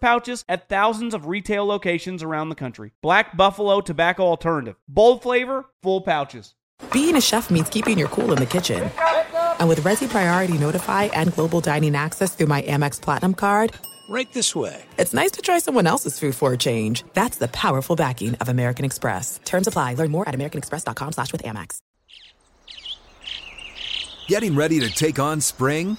pouches at thousands of retail locations around the country. Black Buffalo Tobacco Alternative. Bold flavor, full pouches. Being a chef means keeping your cool in the kitchen. And with Resy Priority Notify and Global Dining Access through my Amex Platinum card, Right this way. It's nice to try someone else's food for a change. That's the powerful backing of American Express. Terms apply. Learn more at americanexpress.com slash with Amex. Getting ready to take on spring?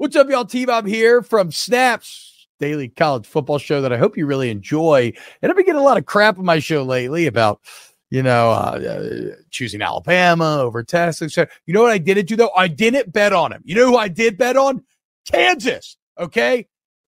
What's up, y'all? T Bob here from Snaps Daily College Football Show that I hope you really enjoy. And I've been getting a lot of crap on my show lately about, you know, uh, uh, choosing Alabama over Texas. You know what I didn't do though? I didn't bet on him. You know who I did bet on? Kansas. Okay.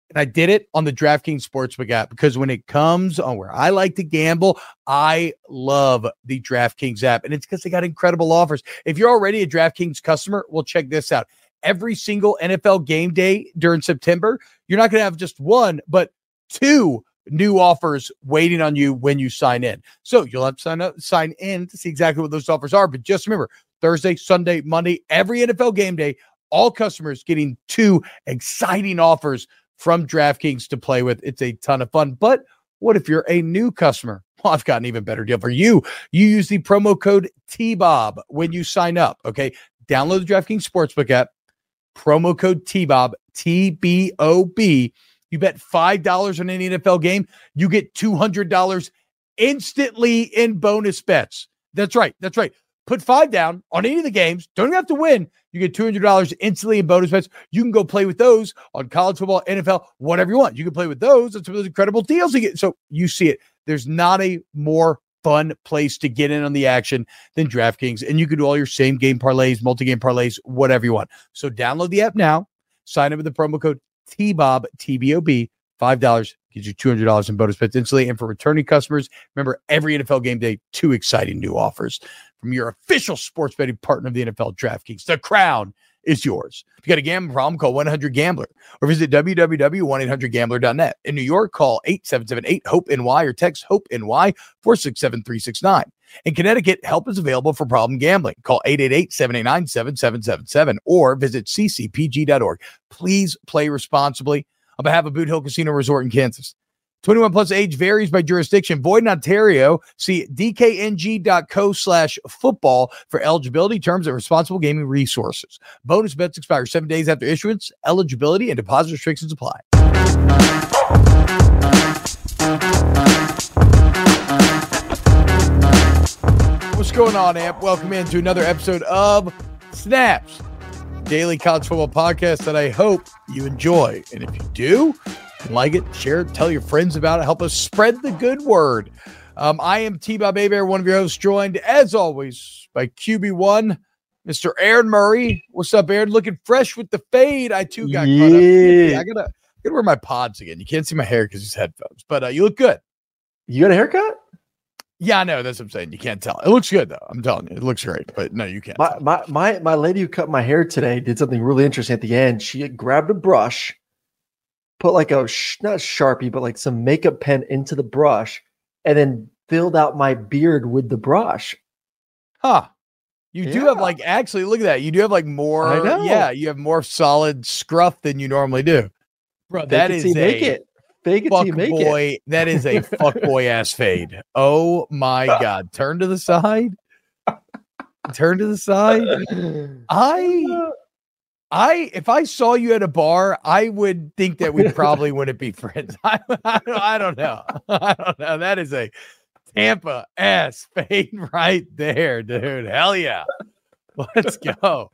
And I did it on the DraftKings Sportsbook app because when it comes on where I like to gamble, I love the DraftKings app. And it's because they got incredible offers. If you're already a DraftKings customer, well, check this out. Every single NFL game day during September, you're not going to have just one, but two new offers waiting on you when you sign in. So you'll have to sign up, sign in to see exactly what those offers are. But just remember Thursday, Sunday, Monday, every NFL game day, all customers getting two exciting offers from DraftKings to play with. It's a ton of fun. But what if you're a new customer? Well, I've got an even better deal for you. You use the promo code TBOB when you sign up. Okay. Download the DraftKings Sportsbook app, promo code TBOB, T B O B. You bet $5 on any NFL game, you get $200 instantly in bonus bets. That's right. That's right. Put five down on any of the games. Don't even have to win. You get $200 instantly in bonus bets. You can go play with those on college football, NFL, whatever you want. You can play with those and some of those incredible deals you get. So you see it. There's not a more fun place to get in on the action than DraftKings. And you can do all your same game parlays, multi game parlays, whatever you want. So download the app now. Sign up with the promo code TBOB, TBOB, $5 gives you $200 in bonus bets instantly. And for returning customers, remember every NFL game day, two exciting new offers from your official sports betting partner of the NFL DraftKings. The crown is yours. If you got a gambling problem, call 100 Gambler or visit www.1800Gambler.net. In New York, call 8778 HOPE NY or text HOPE NY 467 369. In Connecticut, help is available for problem gambling. Call 888-789-7777 or visit ccpg.org. Please play responsibly on behalf of Boot Hill Casino Resort in Kansas. 21 plus age varies by jurisdiction. Void in Ontario. See dkng.co slash football for eligibility terms and responsible gaming resources. Bonus bets expire seven days after issuance. Eligibility and deposit restrictions apply. What's going on, Amp? Welcome into another episode of Snaps, daily college football podcast that I hope you enjoy. And if you do, like it, share it, tell your friends about it, help us spread the good word. Um, I am T Bob Hebert, one of your hosts, joined as always by QB1, Mr. Aaron Murray. What's up, Aaron? Looking fresh with the fade. I too got yeah. caught up. I gotta, I gotta wear my pods again. You can't see my hair because these headphones, but uh, you look good. You got a haircut? Yeah, I know. That's what I'm saying. You can't tell. It looks good though. I'm telling you, it looks great. But no, you can't. My my my, my lady who cut my hair today did something really interesting at the end. She grabbed a brush, put like a sh- not sharpie, but like some makeup pen into the brush, and then filled out my beard with the brush. Huh. You yeah. do have like actually look at that. You do have like more. I know. Yeah, you have more solid scruff than you normally do, bro. That is a, make it. Fake it till fuck you make boy. That is a fuck boy ass fade. Oh my god. Turn to the side. Turn to the side. I I if I saw you at a bar, I would think that we probably wouldn't be friends. I, I, don't- I don't know. I don't know. That is a Tampa ass fade right there, dude. Hell yeah. Let's go.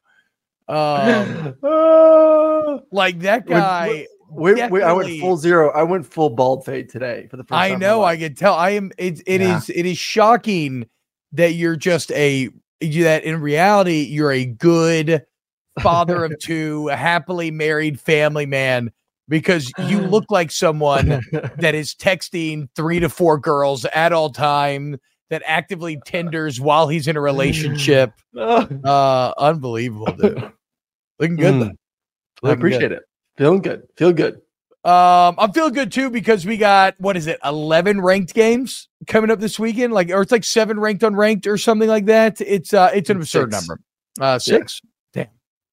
Um, like that guy. we, we, I went full zero. I went full bald fade today for the first time. I know. I can tell. I am. It, it Yeah. is- It is shocking that you're just a. That in reality you're a good father of two, a happily married family man because you look like someone that is texting three to four girls at all time that actively tenders while he's in a relationship. Uh, unbelievable, dude. Looking good. Mm. though. I Looking good. appreciate it. Feeling good. Feel good. Um, I'm feeling good too because we got what is it, 11 ranked games coming up this weekend, like or it's like seven ranked unranked or something like that. It's uh, it's an absurd Six. number. Uh, six. On.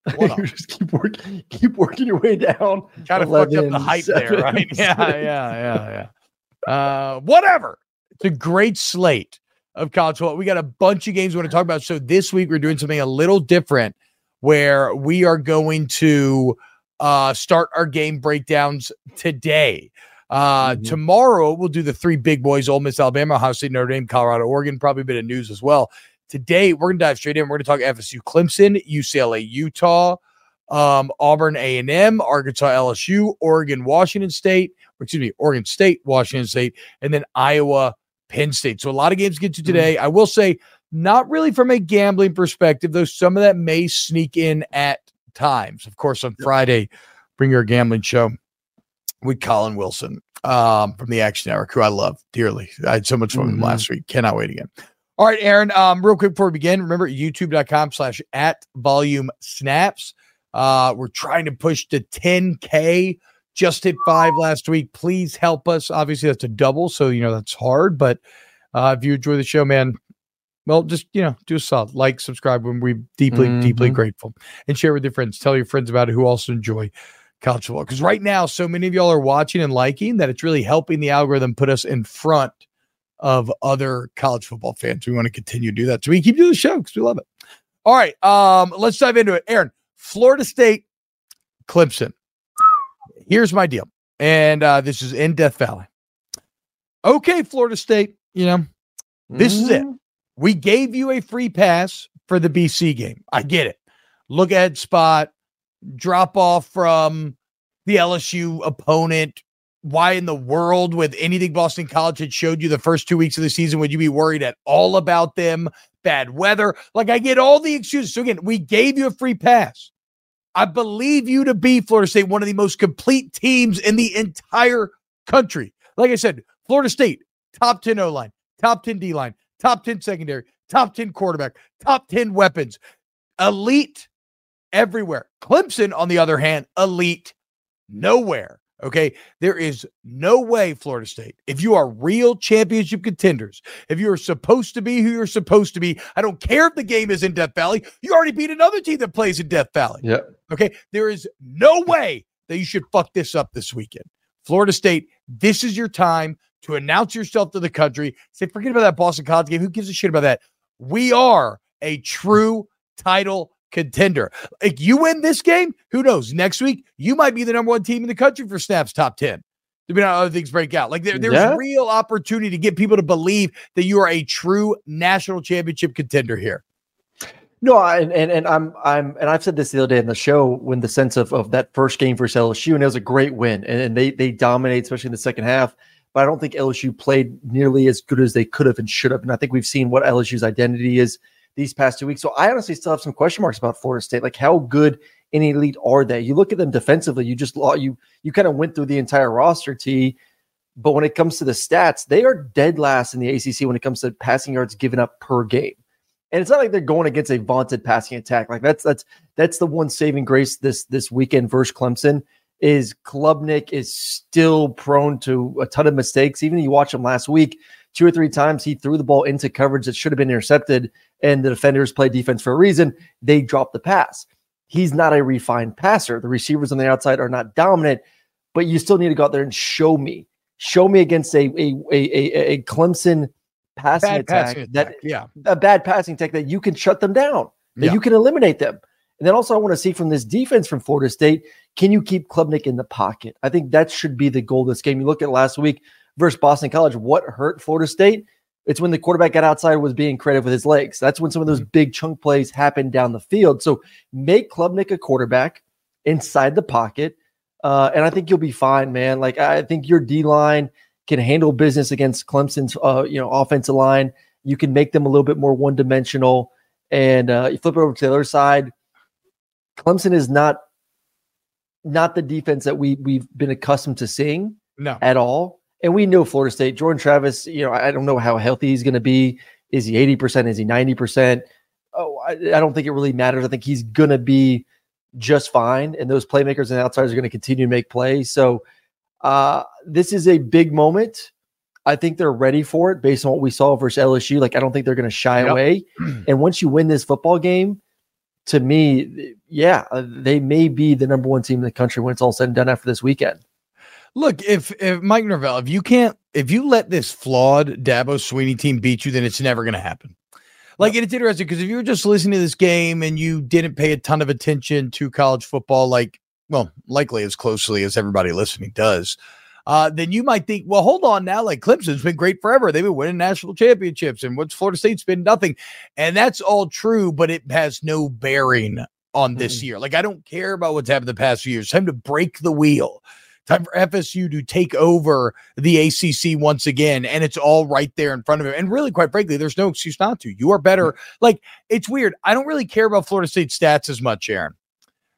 you just keep working, keep working your way down. kind of fucked up the 11, hype there, right? Yeah, yeah, yeah, yeah. Uh, whatever. It's a great slate of college football. We got a bunch of games we want to talk about. So this week we're doing something a little different, where we are going to uh, start our game breakdowns today. Uh, Mhm. Tomorrow we'll do the three big boys: Ole Miss, Alabama, Ohio State, Notre Dame, Colorado, Oregon. Probably a bit of news as well. Today we're gonna dive straight in. We're gonna talk FSU, Clemson, UCLA, Utah, um, Auburn, A and M, Arkansas, LSU, Oregon, Washington State. or Excuse me, Oregon State, Washington State, and then Iowa, Penn State. So a lot of games to get to today. I will say, not really from a gambling perspective, though. Some of that may sneak in at times. Of course, on Friday, bring your gambling show with Collin Wilson um, from the Action Network, who I love dearly. I had so much fun with him Mhm. last week. Cannot wait again. All right, Aaron. Um, real quick before we begin, remember youtube.com slash at volume snaps. Uh, we're trying to push to 10k. Just hit five last week. Please help us. Obviously, that's a double, so you know that's hard. But uh, if you enjoy the show, man, well, just you know, do a solid like, subscribe. When we're deeply, deeply Mhm. grateful, and share with your friends. Tell your friends about it who also enjoy college football. Because right now, so many of y'all are watching and liking that it's really helping the algorithm put us in front of other college football fans. We want to continue to do that. So we keep doing the show because we love it. All right. Um, let's dive into it. Aaron, Florida State, Clemson. Here's my deal. And uh, this is in Death Valley. Okay, Florida State, you know, This is it. Mhm. we gave you a free pass for the BC game. I get it. Look at spot, drop off from the LSU opponent. Why in the world, with anything Boston College had showed you the first two weeks of the season, would you be worried at all about them? Bad weather. Like, I get all the excuses. So, again, we gave you a free pass. I believe you to be Florida State, one of the most complete teams in the entire country. Like I said, Florida State, top 10 O line, top 10 D line, top 10 secondary, top 10 quarterback, top 10 weapons, elite everywhere. Clemson, on the other hand, elite nowhere. Okay. There is no way, Florida State, if you are real championship contenders, if you are supposed to be who you're supposed to be, I don't care if the game is in Death Valley, you already beat another team that plays in Death Valley. Yep. Okay. There is no way that you should fuck this up this weekend. Florida State, this is your time to announce yourself to the country. Say, forget about that Boston College game. Who gives a shit about that? We are a true title contender. If you win this game, who knows? Next week, you might be the number one team in the country for snaps top 10. Depending on how other things break out. Like there, there's Yeah. real opportunity to get people to believe that you are a true national championship contender here. No, I, and and and I'm I'm and I've said this the other day in the show when the sense of of that first game versus LSU and it was a great win and, and they they dominate especially in the second half. But I don't think LSU played nearly as good as they could have and should have. And I think we've seen what LSU's identity is these past two weeks. So I honestly still have some question marks about Florida State. Like how good and elite are they? You look at them defensively. You just law you you kind of went through the entire roster. T. But when it comes to the stats, they are dead last in the ACC when it comes to passing yards given up per game. And it's not like they're going against a vaunted passing attack. Like that's that's that's the one saving grace this this weekend versus Clemson is Klubnik is still prone to a ton of mistakes. Even you watch him last week, two or three times he threw the ball into coverage that should have been intercepted, and the defenders play defense for a reason. They dropped the pass. He's not a refined passer. The receivers on the outside are not dominant. but you still need to go out there and show me, show me against a a a, a, Clemson passing Bad attack passing that attack, yeah. a bad passing attack that you can shut them down, that Yeah. you can eliminate them. And then also, I want to see from this defense from Florida State, can you keep Klubnik in the pocket? I think that should be the goal of this game. You look at last week versus Boston College, what hurt Florida State? It's when the quarterback got outside, was being creative with his legs. That's when some of those big chunk plays happened down the field. So make Klubnik a quarterback inside the pocket. Uh, and I think you'll be fine, man. Like I think your D line can handle business against Clemson's, uh, you know, offensive line. You can make them a little bit more one dimensional. And uh, you flip it over to the other side. Clemson is not not the defense that we we've been accustomed to seeing No. at all. And we know Florida State, Jordan Travis, you know, I don't know how healthy he's going to be. Is he 80%? Is he 90%? Oh, I, I don't think it really matters. I think he's going to be just fine. And those playmakers and outsiders are going to continue to make plays. So uh, this is a big moment. I think they're ready for it based on what we saw versus LSU. Like, I don't think they're going to shy Yep. away. and once you win this football game, to me, yeah, uh, they may be the number one team in the country when it's all said and done after this weekend. Look, if if Mike Norvell, if you can't, if you let this flawed Dabo Swinney team beat you, then it's never going to happen. Like, and it's interesting because if you were just listening to this game and you didn't pay a ton of attention to college football, like, well, likely as closely as everybody listening does, uh, then you might think, well, hold on now. Like, Clemson's been great forever. They've been winning national championships, and what's Florida State's been nothing. And that's all true, but it has no bearing on this year. Like, I don't care about what's happened the past few years. Time to break the wheel. Time for FSU to take over the ACC once again, and it's all right there in front of him. And really, quite frankly, there's no excuse not to. You are better. Like it's weird. I don't really care about Florida State stats as much, Aaron.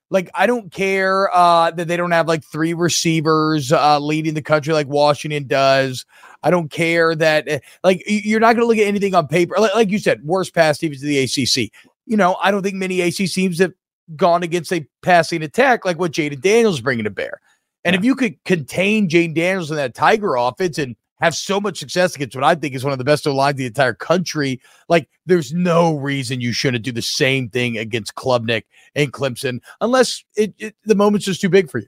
Like I don't care uh, that they don't have like three receivers uh, leading the country like Washington does. I don't care that uh, like you're not going to look at anything on paper. Like, like you said, worst pass defense to the ACC. You know, I don't think many ACC teams have gone against a passing attack like what Jayden Daniels is bringing to bear. And if you could contain Jayden Daniels in that Tiger offense and have so much success against what I think is one of the best lines in the entire country, like there's no reason you shouldn't do the same thing against Klubnik and Clemson, unless it, it the moment's just too big for you.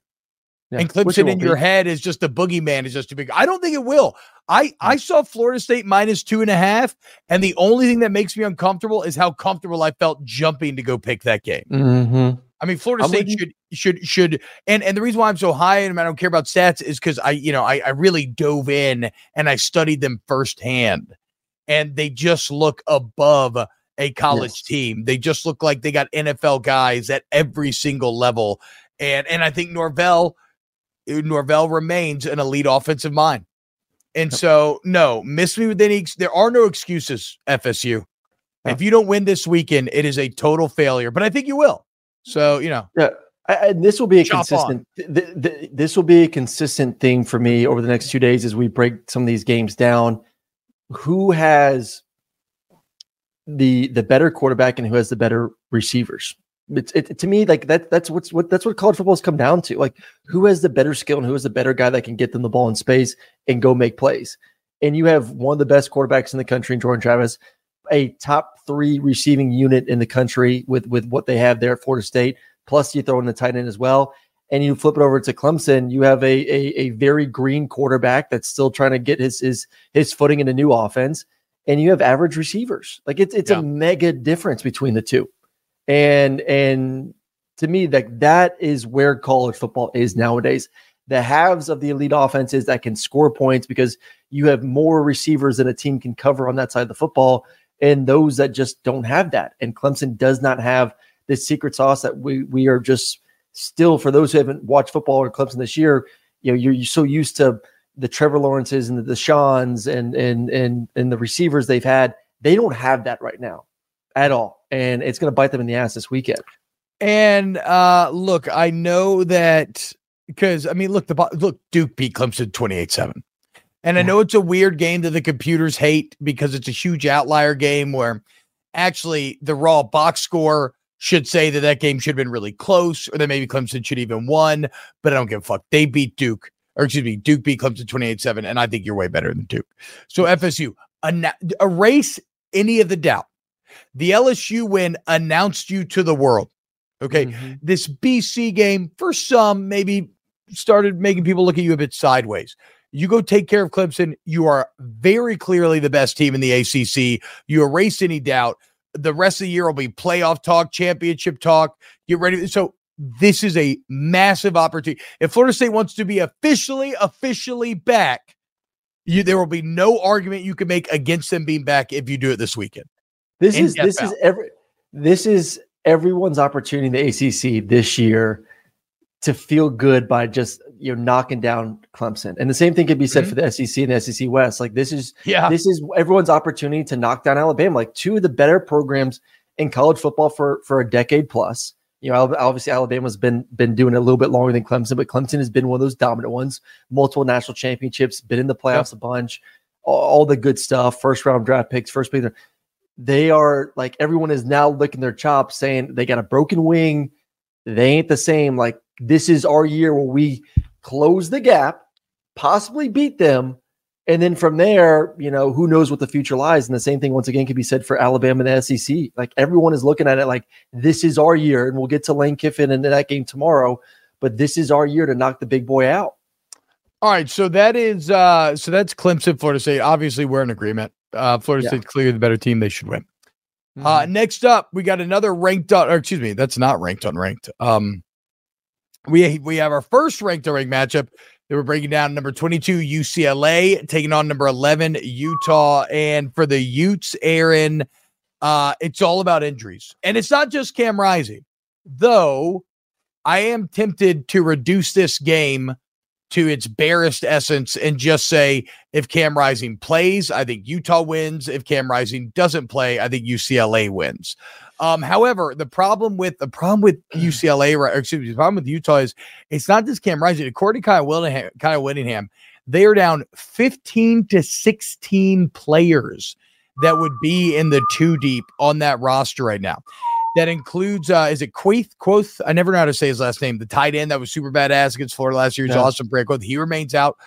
Yeah, And Clemson in your be. head is just the boogeyman is just too big. I don't think it will. I I saw Florida State minus two and a half, and the only thing that makes me uncomfortable is how comfortable I felt jumping to go pick that game. Mm-hmm. I mean, Florida I'm State should should should and and the reason why I'm so high and I don't care about stats is because I you know I I really dove in and I studied them firsthand, and they just look above a college Yes. team. They just look like they got NFL guys at every single level, and and I think Norvell uh, Norvell remains an elite offensive mind, and so no, miss me with any. There are no excuses, FSU. If you don't win this weekend, it is a total failure. But I think you will. So you know, Yeah, I, and this will be a consistent. Th- th- th- this will be a consistent thing for me over the next two days as we break some of these games down. Who has the the better quarterback and who has the better receivers? It's it, to me like that. That's what's what that's what college football has come down to. Like who has the better skill and who is the better guy that can get them the ball in space and go make plays. And you have one of the best quarterbacks in the country, in Jordan Travis, a top three receiving unit in the country with with what they have there at Florida State. Plus, you throw in the tight end as well, and you flip it over to Clemson. You have a a, a very green quarterback that's still trying to get his his his footing in a new offense, and you have average receivers. Like it's it's Yeah. a mega difference between the two, and and to me, like that is where college football is nowadays. The halves of the elite offenses that can score points because you have more receivers than a team can cover on that side of the football, and those that just don't have that. And Clemson does not have this secret sauce that we we are just still for those who haven't watched football or Clemson this year. You know, you're, you're so used to the Trevor Lawrences and the Deshaun's and and and and the receivers they've had. They don't have that right now at all, and it's going to bite them in the ass this weekend. And uh look, I know that because I mean, look, the look, Duke beat Clemson 28-7. And I know it's a weird game that the computers hate because it's a huge outlier game where actually the raw box score should say that that game should have been really close or that maybe Clemson should even won, but I don't give a fuck. They beat Duke, or excuse me, Duke beat Clemson 28-7, and I think you're way better than Duke. So FSU, anna- erase any of the doubt. The LSU win announced you to the world. Okay. Mm-hmm. This BC game, for some, maybe started making people look at you a bit sideways. You go take care of Clemson. You are very clearly the best team in the ACC. You erase any doubt. The rest of the year will be playoff talk, championship talk. Get ready. So this is a massive opportunity. If Florida State wants to be officially, officially back, you, there will be no argument you can make against them being back if you do it this weekend. This is this is every this is everyone's opportunity in the ACC this year to feel good by just you know knocking down Clemson. And the same thing could be said mm-hmm. for the SEC and the SEC West. Like this is yeah, this is everyone's opportunity to knock down Alabama. Like two of the better programs in college football for for a decade plus. You know, obviously Alabama's been been doing it a little bit longer than Clemson, but Clemson has been one of those dominant ones. Multiple national championships, been in the playoffs a bunch, all, all, the good stuff. First round draft picks, first pick. They are like everyone is now licking their chops, saying they got a broken wing. They ain't the same. Like this is our year where we close the gap, possibly beat them, and then from there, you know, who knows what the future lies. And the same thing, once again, can be said for Alabama and the SEC. Like everyone is looking at it like this is our year, and we'll get to Lane Kiffin and that game tomorrow. But this is our year to knock the big boy out. All right, so that is uh so that's Clemson, Florida State. Obviously, we're in agreement. Uh Florida yeah. State's clearly the better team. They should win. Uh, mm-hmm. Uh next up, we got another ranked on, or excuse me, that's not ranked unranked. Um we we have our first ranked unranked matchup they were breaking down number 22 UCLA taking on number 11 Utah. And for the Utes, Aaron, uh, it's all about injuries. And it's not just Cam Rising, though I am tempted to reduce this game to its barest essence and just say if Cam Rising plays, I think Utah wins. If Cam Rising doesn't play, I think UCLA wins. Um, however, the problem with the problem with UCLA, right, excuse me, the problem with Utah is it's not just Cam Rising. According to Kyle Whittingham, Kyle Whittingham, they are down 15 to 16 players that would be in the two deep on that roster right now. That includes uh is it Quaith Quoth? I never know how to say his last name. The tight end that was super badass against Florida last year. He's yeah. awesome. Quoth. He remains out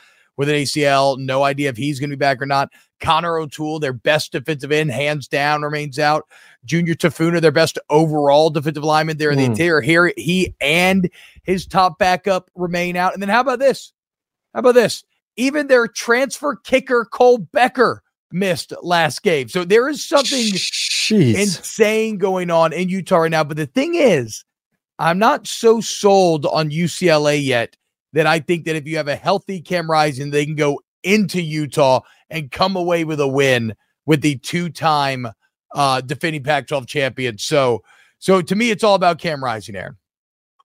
with an ACL. No idea if he's going to be back or not. Connor O'Toole, their best defensive end, hands down, remains out. Junior Tafuna, their best overall defensive lineman there in the hmm. interior. Here, he and his top backup remain out. And then how about this? How about this? Even their transfer kicker, Cole Becker, missed last game. So there is something Jeez. insane going on in Utah right now. But the thing is, I'm not so sold on UCLA yet that I think that if you have a healthy Cam Rising, they can go into Utah and come away with a win with the two-time uh, defending Pac-12 champion. So, so to me, it's all about Cam Rising, Aaron.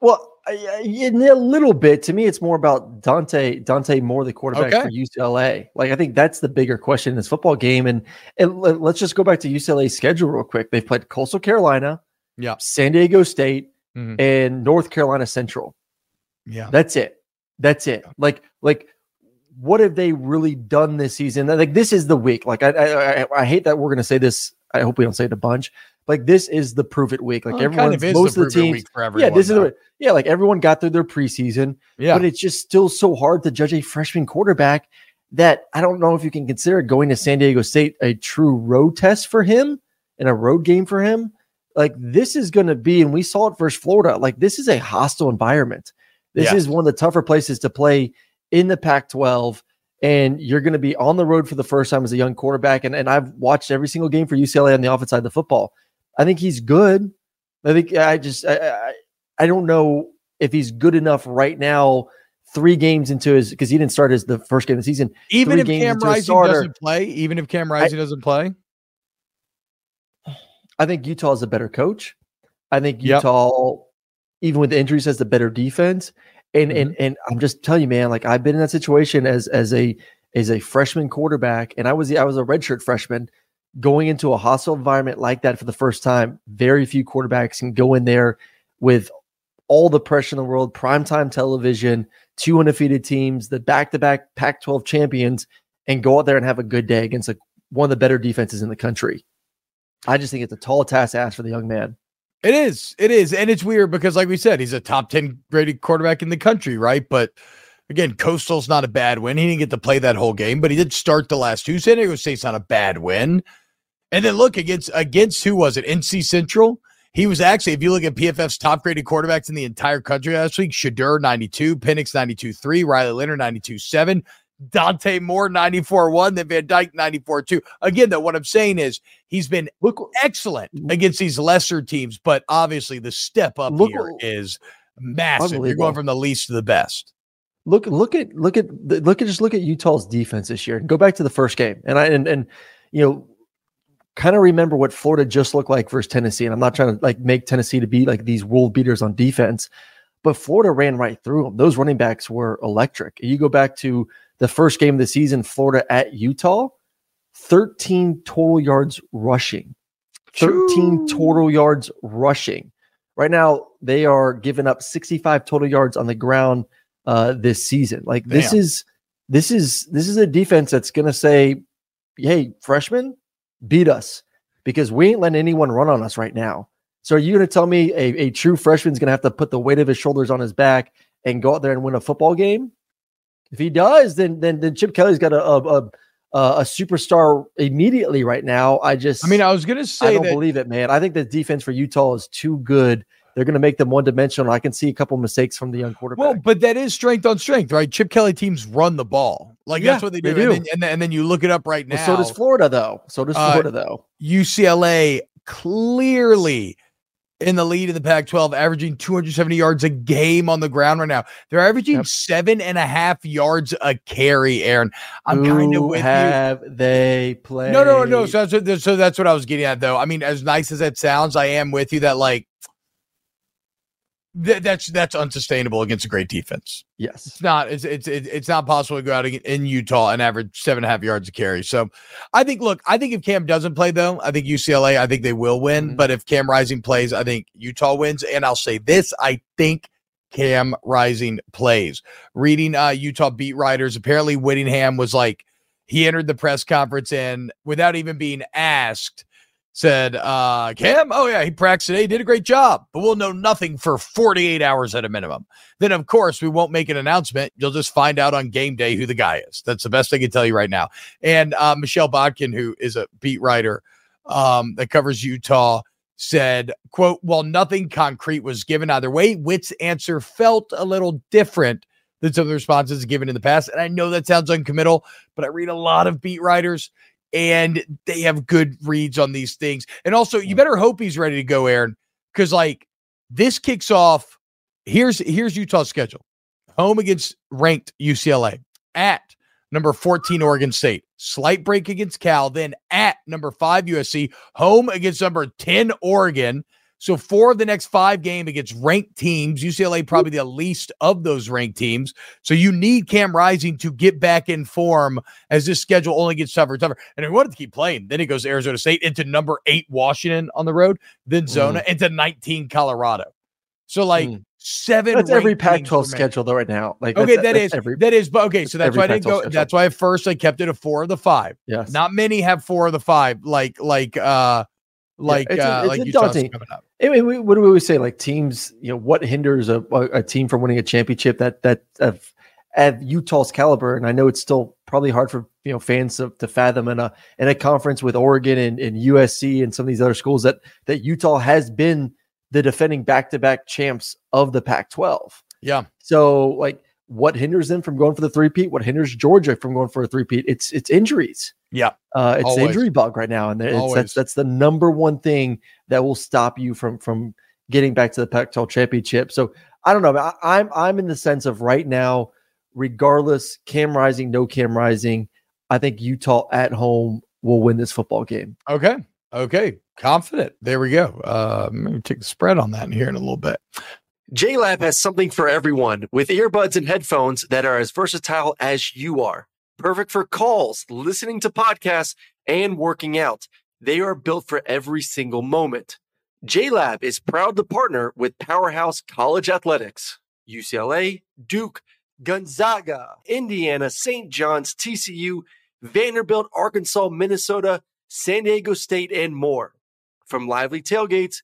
Well, in a little bit, to me, it's more about Dante Dante Moore, the quarterback okay. for UCLA. Like, I think that's the bigger question in this football game. And, and let's just go back to UCLA's schedule real quick. They've played Coastal Carolina, yeah, San Diego State, mm-hmm. and North Carolina Central. Yeah, that's it. That's it. Like, like what have they really done this season? Like this is the week. Like I I, I hate that we're gonna say this. I hope we don't say it a bunch. Like this is the prove it week. Like well, everyone, kind of most the of the teams, yeah, this is the, yeah. Like everyone got through their preseason, yeah. But it's just still so hard to judge a freshman quarterback that I don't know if you can consider going to San Diego State a true road test for him and a road game for him. Like this is going to be, and we saw it versus Florida. Like this is a hostile environment. This yeah. is one of the tougher places to play in the Pac 12. And you're going to be on the road for the first time as a young quarterback. And, and I've watched every single game for UCLA on the offense side of the football. I think he's good. I think I just, I, I, I don't know if he's good enough right now three games into his because he didn't start as the first game of the season. Even if Cam Rising doesn't play, even if Cam Rising I, doesn't play, I think Utah is a better coach. I think Utah, yep. Even with the injuries, has the better defense. And mm-hmm. and and I'm just telling you, man, like I've been in that situation as as a as a freshman quarterback, and I was I was a redshirt freshman going into a hostile environment like that for the first time. Very few quarterbacks can go in there with all the pressure in the world, primetime television, two undefeated teams, the back-to-back Pac-12 champions, and go out there and have a good day against a, one of the better defenses in the country. I just think it's a tall task to ask for the young man. It is. It is. And it's weird because, like we said, he's a top 10 graded quarterback in the country, right? But again, Coastal's not a bad win. He didn't get to play that whole game, but he did start the last two. San Diego State's not a bad win. And then look against against who was it? NC Central. He was actually, if you look at PFF's top graded quarterbacks in the entire country last week, Shedeur 92, Penix 92 3, Riley Leonard 92 7, Dante Moore 94 1, then Van Dyke 94 2. Again, though, what I'm saying is he's been look excellent against these lesser teams, but obviously the step up Look- here is massive. You're going from the least to the best. Look, look at look at look at just look at Utah's defense this year. And go back to the first game, and I and and you know, kind of remember what Florida just looked like versus Tennessee. And I'm not trying to like make Tennessee to be like these world beaters on defense, but Florida ran right through them. Those running backs were electric. You go back to the first game of the season, Florida at Utah, 13 total yards rushing. 13 total yards rushing. Right now, they are giving up 65 total yards on the ground uh, this season. Like this Damn. is this is this is a defense that's going to say, "Hey, freshman, beat us," because we ain't letting anyone run on us right now. So are you going to tell me a, a true freshman's going to have to put the weight of his shoulders on his back and go out there and win a football game? If he does, then then then Chip Kelly's got a a, a, a superstar immediately right now. I just I mean, I was going to say, I don't that believe it, man. I think the defense for Utah is too good. They're going to make them one dimensional. I can see a couple mistakes from the young quarterback. Well, but that is strength on strength, right? Chip Kelly teams run the ball. Like Yeah, that's what they do. they And, then, and, then, and then you look it up right now. Well, so does Florida, though. So does Uh, Florida, though. UCLA clearly in the lead in the Pac 12, averaging 270 yards a game on the ground right now. They're averaging Yep. seven and a half yards a carry, Aaron. I'm kind of with you. have they played? No, no, no. So that's, what, so that's what I was getting at, though. I mean, as nice as that sounds, I am with you that, like, th- that's that's unsustainable against a great defense. yes, It's not. It's it's it's not possible to go out in- Utah and average seven and a half yards a carry. So, I think. Look, I think if Cam doesn't play, though, I think UCLA. I think they will win. Mhm. But if Cam Rising plays, I think Utah wins. And I'll say this: I think Cam Rising plays. Reading uh, Utah beat writers, apparently Whittingham was like he entered the press conference and without even being asked said, uh, Cam, oh yeah, he practiced today, did a great job, but we'll know nothing for 48 hours at a minimum. Then, of course, we won't make an announcement. You'll just find out on game day who the guy is. That's the best I can tell you right now. And uh, Michelle Bodkin, who is a beat writer um, that covers Utah, said, quote, while nothing concrete was given either way, Whit's answer felt a little different than some of the responses given in the past. And I know that sounds uncommittal, but I read a lot of beat writers and they have good reads on these things. And also, you better hope he's ready to go, Aaron, because like this kicks off. Here's here's Utah's schedule: home against ranked UCLA, at number 14 Oregon State, slight break against Cal, then at number five USC, home against number 10 Oregon. So four of the next five game against ranked teams. UCLA probably the least of those ranked teams. So you need Cam Rising to get back in form as this schedule only gets tougher and tougher. And he wanted to keep playing. Then he goes to Arizona State into number eight Washington on the road, then Zona into 19 Colorado. So like Mm. seven. that's every ranked Pac-12 remain. schedule though. Right now, like Okay, that's, that that's is every that is, but okay, so that's why I didn't go. schedule. That's why at first I kept it a four of the five. yes. Not many have four of the five, like like uh like it's a- uh it's like daunting- coming up. I mean, we, what do we always say? Like teams, you know, what hinders a, a, a team from winning a championship that that of at Utah's caliber? And I know it's still probably hard for you know fans to, to fathom in a in a conference with Oregon and, and USC and some of these other schools that that Utah has been the defending back to back champs of the Pac-12. Yeah. So like, what hinders them from going for the three-peat? What hinders Georgia from going for a three-peat? It's it's injuries. Yeah. Uh, it's Always. injury bug right now, and it's, that's that's the number one thing that will stop you from from getting back to the Pac-12 championship. So I don't know. I, I'm I'm in the sense of right now, regardless, Cam Rising, no Cam Rising, I think Utah at home will win this football game. Okay. Okay. Confident. There we go. Uh maybe take the spread on that in here in a little bit. JLab has something for everyone with earbuds and headphones that are as versatile as you are. Perfect for calls, listening to podcasts, and working out. They are built for every single moment. JLab is proud to partner with Powerhouse College Athletics, UCLA, Duke, Gonzaga, Indiana, St. John's, TCU, Vanderbilt, Arkansas, Minnesota, San Diego State, and more. From lively tailgates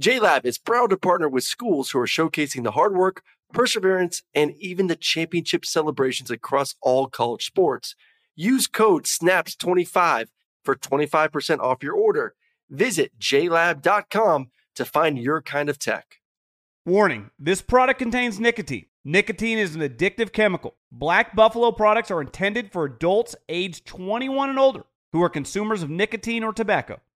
JLab is proud to partner with schools who are showcasing the hard work, perseverance, and even the championship celebrations across all college sports. Use code SNAPS25 for 25% off your order. Visit jlab.com to find your kind of tech. Warning this product contains nicotine. Nicotine is an addictive chemical. Black Buffalo products are intended for adults aged 21 and older who are consumers of nicotine or tobacco.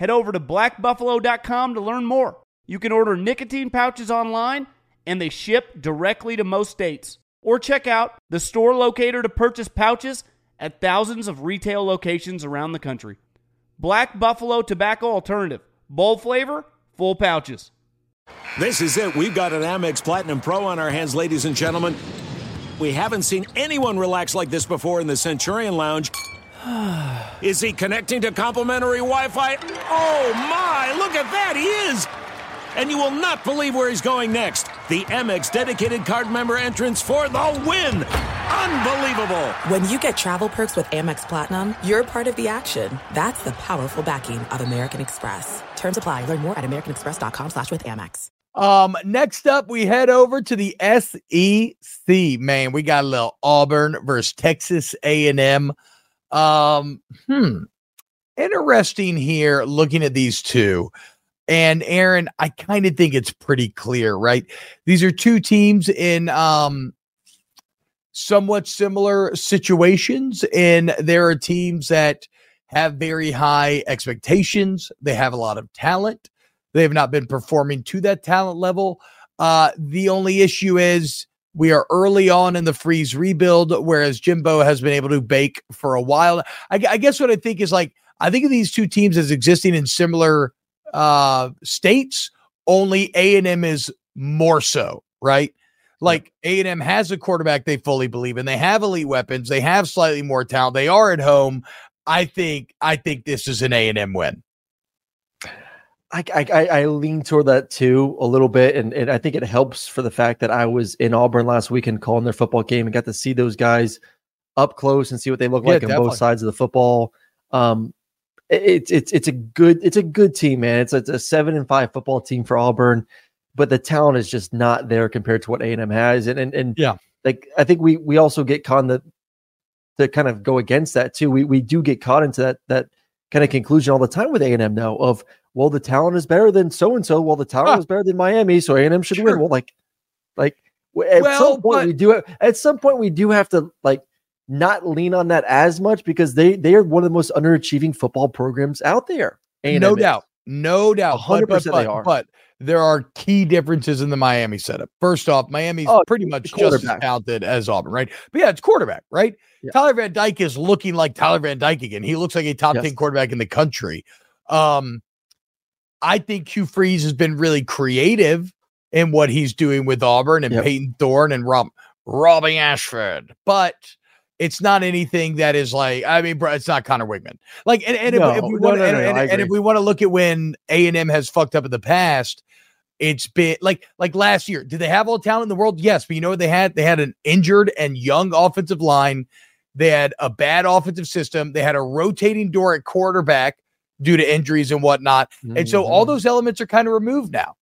head over to blackbuffalo.com to learn more. You can order nicotine pouches online and they ship directly to most states. Or check out the store locator to purchase pouches at thousands of retail locations around the country. Black Buffalo Tobacco Alternative. Bold flavor, full pouches. This is it. We've got an Amex Platinum Pro on our hands, ladies and gentlemen. We haven't seen anyone relax like this before in the Centurion Lounge. Is he connecting to complimentary Wi Fi? Oh my, look at that, he is! And you will not believe where he's going next. The Amex dedicated card member entrance for the win! Unbelievable! When you get travel perks with Amex Platinum, you're part of the action. That's the powerful backing of American Express. Terms apply. Learn more at americanexpress.com slash with Amex. Um, next up, we head over to the SEC. Man, we got a little Auburn versus Texas A&M. Um, hmm. Interesting here looking at these two. And Aaron, I kind of think it's pretty clear, right? These are two teams in um somewhat similar situations, and there are teams that have very high expectations. They have a lot of talent. They have not been performing to that talent level. Uh, the only issue is we are early on in the freeze rebuild, whereas Jimbo has been able to bake for a while. I, I guess what I think is like I think of these two teams as existing in similar uh, states. Only A and M is more so, right? Like A and M has a quarterback they fully believe in. They have elite weapons. They have slightly more talent. They are at home. I think I think this is an A and M win. I, I I lean toward that too a little bit, and, and I think it helps for the fact that I was in Auburn last weekend calling their football game and got to see those guys up close and see what they look Yeah, like on both sides of the football. Um, it's it's it's a good it's a good team, man. It's a, it's a seven and five football team for Auburn, but the talent is just not there compared to what A and M has, and and and Yeah. like I think we we also get caught in the to kind of go against that too. We we do get caught into that that kind of conclusion all the time with A and M now of well the talent is better than so and so. Well the talent Huh. is better than Miami, so A and M should Sure. win. Well like like at Well, some point but- we do at some point we do have to like not lean on that as much because they they are one of the most underachieving football programs out there. A&M no is. doubt, no doubt. 100% but, they are. but there are key differences in the Miami setup. First off, Miami's Oh, pretty much just as talented as Auburn, right? But yeah, it's quarterback, right? Yeah. Tyler Van Dyke is looking like Tyler Van Dyke again. He looks like a top Yes. 10 quarterback in the country. Um, I think Hugh Freeze has been really creative in what he's doing with Auburn and Yep. Payton Thorne and Rob Robbie Ashford, but it's not anything that is like I mean, bro, it's not Conner Weigman. Like, and, and No, if, we want, no, no, and- and if we want to look at when A and M has fucked up in the past, it's been like like last year. Did they have all the talent in the world? Yes, but you know what they had? They had an injured and young offensive line. They had a bad offensive system. They had a rotating door at quarterback due to injuries and whatnot. And so all Mhm. those elements are kind of removed now.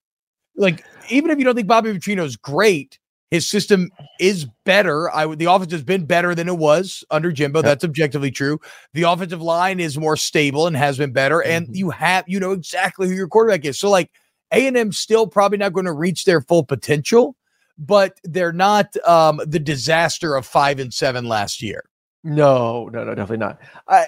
Like, even if you don't think Bobby Petrino is great, His system is better. I the offense has been better than it was under Jimbo. That's objectively true. The offensive line is more stable and has been better. And Mhm. you have you know exactly who your quarterback is. So like A and M still probably not going to reach their full potential, but they're not um the disaster of five and seven last year. No, no, no, definitely not. I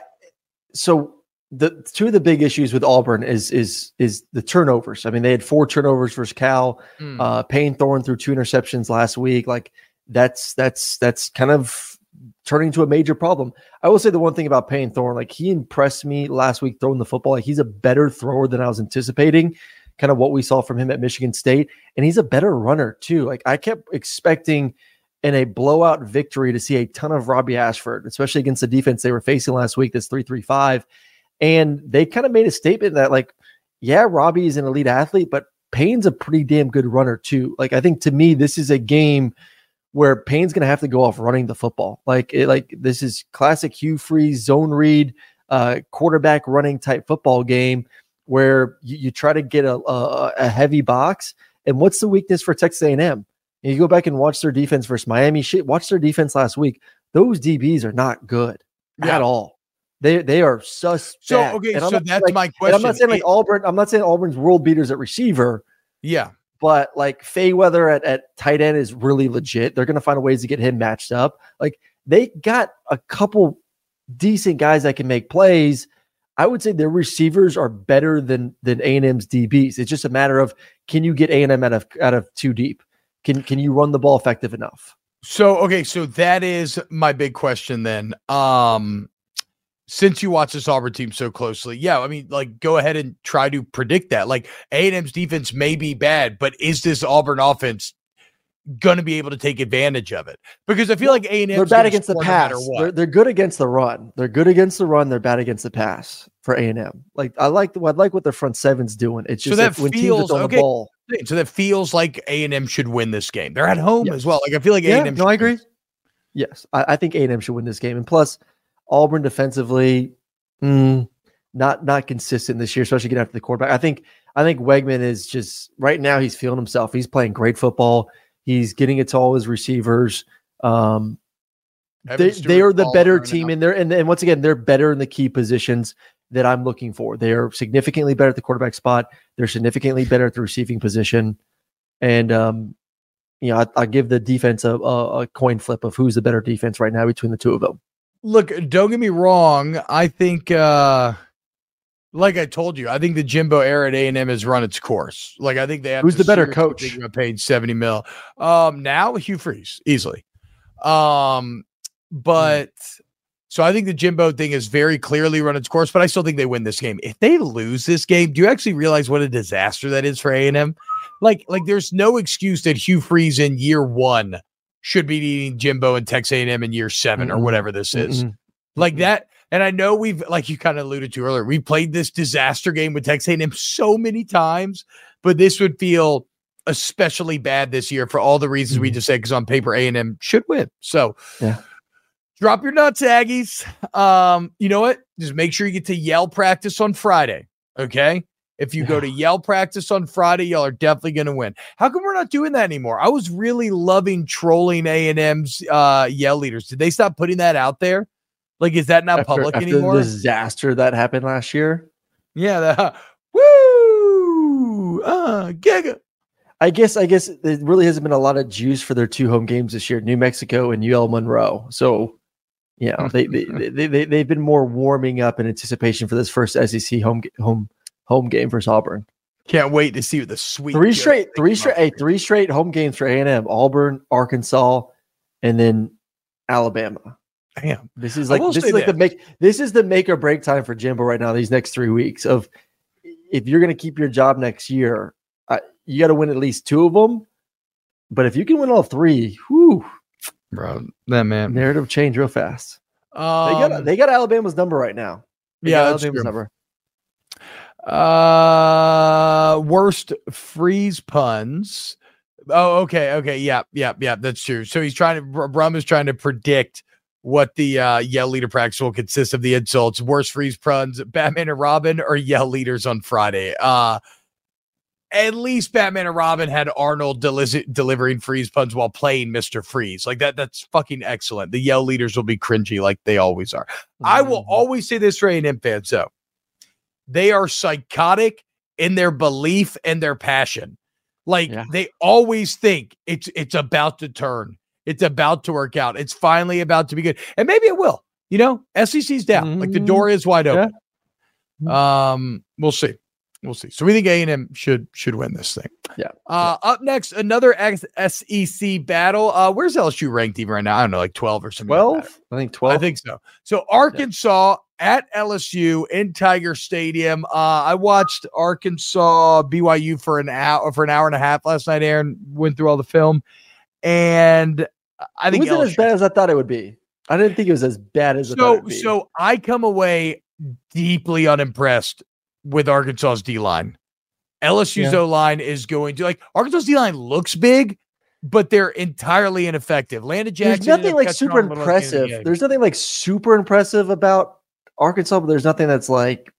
so the two of the big issues with Auburn is is is the turnovers. I mean, they had four turnovers versus Cal. Mm. Uh, Payton Thorne threw two interceptions last week. Like that's that's that's kind of turning to a major problem. I will say the one thing about Payton Thorne, like he impressed me last week throwing the football. Like he's a better thrower than I was anticipating. Kind of what we saw from him at Michigan State, and he's a better runner too. Like I kept expecting in a blowout victory to see a ton of Robbie Ashford, especially against the defense they were facing last week. This three three five, and they kind of made a statement that like, yeah, Robbie is an elite athlete, but Payne's a pretty damn good runner too. Like I think to me, this is a game where Payne's going to have to go off running the football. Like it, like this is classic Hugh Freeze zone read, uh, quarterback running type football game where you, you try to get a, a a heavy box. And what's the weakness for Texas A&M? You go back and watch their defense versus Miami. Shit, watch their defense last week. Those DBs are not good Yeah. at all. They they are sus. So okay, so that's like- my question. I'm not saying like Auburn. I'm not saying Auburn's world beaters at receiver, yeah. but like Fairweather at, at tight end is really legit. They're going to find ways to get him matched up. Like they got a couple decent guys that can make plays. I would say their receivers are better than than A and M's DBs. It's just a matter of can you get A and M out of out of too deep? Can can you run the ball effective enough? So okay, so that is my big question then. Um since you watch this Auburn team so closely, yeah, I mean, like, go ahead and try to predict that. Like, A and M's defense may be bad, but is this Auburn offense going to be able to take advantage of it? Because I feel like A and M They're bad against the pass. No they're, they're good against the run. They're good against the run. They're bad against the pass for A and M. Like I like the I like what their front seven's doing. It's So just that that when teams feels- okay. the ball. So that feels like A and M should win this game. They're at home Yes. as well. Like I feel like A and M. no, I agree. Yes, I, I think A and M should win this game, and plus Auburn defensively, mm, not not consistent this year, especially getting after the quarterback. I think I think Weigman is just right now. He's feeling himself. He's playing great football. He's getting it to all his receivers. Um, they, they are the better team in there, and and once again, they're better in the key positions that I'm looking for. They are significantly better at the quarterback spot. They're significantly better at the receiving position, and um, you know, I, I give the defense a, a, a coin flip of who's the better defense right now between the two of them. Look, don't get me wrong. I think, uh like I told you, I think the Jimbo era at A and M has run its course. Like I think they have. Who's the better coach? Paid seventy mil. Um, now Hugh Freeze easily. Um, but so I think the Jimbo thing is very clearly run its course. But I still think they win this game. If they lose this game, do you actually realize what a disaster that is for A and M? Like, like there's no excuse that Hugh Freeze in year one should be beating Jimbo and Texas A&M in year 7 or Mm-mm. whatever this is Mm-mm. like that. And I know we've, like you kind of alluded to earlier, we played this disaster game with Texas A&M so many times, but this would feel especially bad this year for all the reasons we Mhm. just said. Because on paper, A&M should win. So Yeah. drop your nuts, Aggies. Um, you know what? Just make sure you get to yell practice on Friday. Okay. If you go to yell practice on Friday, y'all are definitely going to win. How come we're not doing that anymore? I was really loving trolling A and M's uh, yell leaders. Did they stop putting that out there? Like, is that not After- public after anymore? The disaster that happened last year. Yeah. The, woo. Uh, giga. I guess I guess there really hasn't been a lot of juice for their two home games this year, New Mexico and UL Monroe. So, you know, they they, they, they they've been more warming up in anticipation for this first SEC home home home game for Auburn. Can't wait to see what the sweet Three straight, three straight, up hey, three straight home games for A and M: Auburn, Arkansas, and then Alabama. Damn. This is like this is like the make this is the make or break time for Jimbo right now. These next three weeks of if you're going to keep your job next year, uh, you got to win at least two of them. But if you can win all three, whew, Bro, that man. narrative change real fast. They Um, got they got Alabama's number right now. They yeah, got Alabama's true. number. Uh, worst freeze puns. Oh, okay, okay, yeah, yeah, yeah. That's true. So he's trying to. Br- Brum is trying to predict what the uh, yell leader practice will consist of. The insults, worst freeze puns, Batman and Robin, or yell leaders on Friday. Uh, at least Batman and Robin had Arnold deli- delivering freeze puns while playing Mister Freeze. Like that, that's fucking excellent. The yell leaders will be cringy like they always are. I will Mm-hmm. always say this for A&M fans, though. They are psychotic in their belief and their passion. Like Yeah. they always think it's it's about to turn. It's about to work out. It's finally about to be good. And maybe it will. You know, SEC's down. Like the door is wide Yeah. open. Um, we'll see. We'll see. So we think A&M should should win this thing. Yeah. Uh up next, another SEC battle. Uh where's LSU ranked even right now? I don't know, like 12 or something. 12? I think 12. I think so. So Arkansas at LSU in Tiger Stadium. Uh, I watched Arkansas BYU for an hour for an hour and a half last night. Aaron went through all the film, and I it think wasn't as bad as I thought it would be. I didn't think it was as bad as I thought it so be. so I come away deeply unimpressed with Arkansas's D line. LSU's Yeah. O line is going to like Arkansas's D line looks big, but they're entirely ineffective. Landon Jackson. there's nothing like super on a little at the the impressive. There's nothing like super impressive about Arkansas, but there's nothing that's like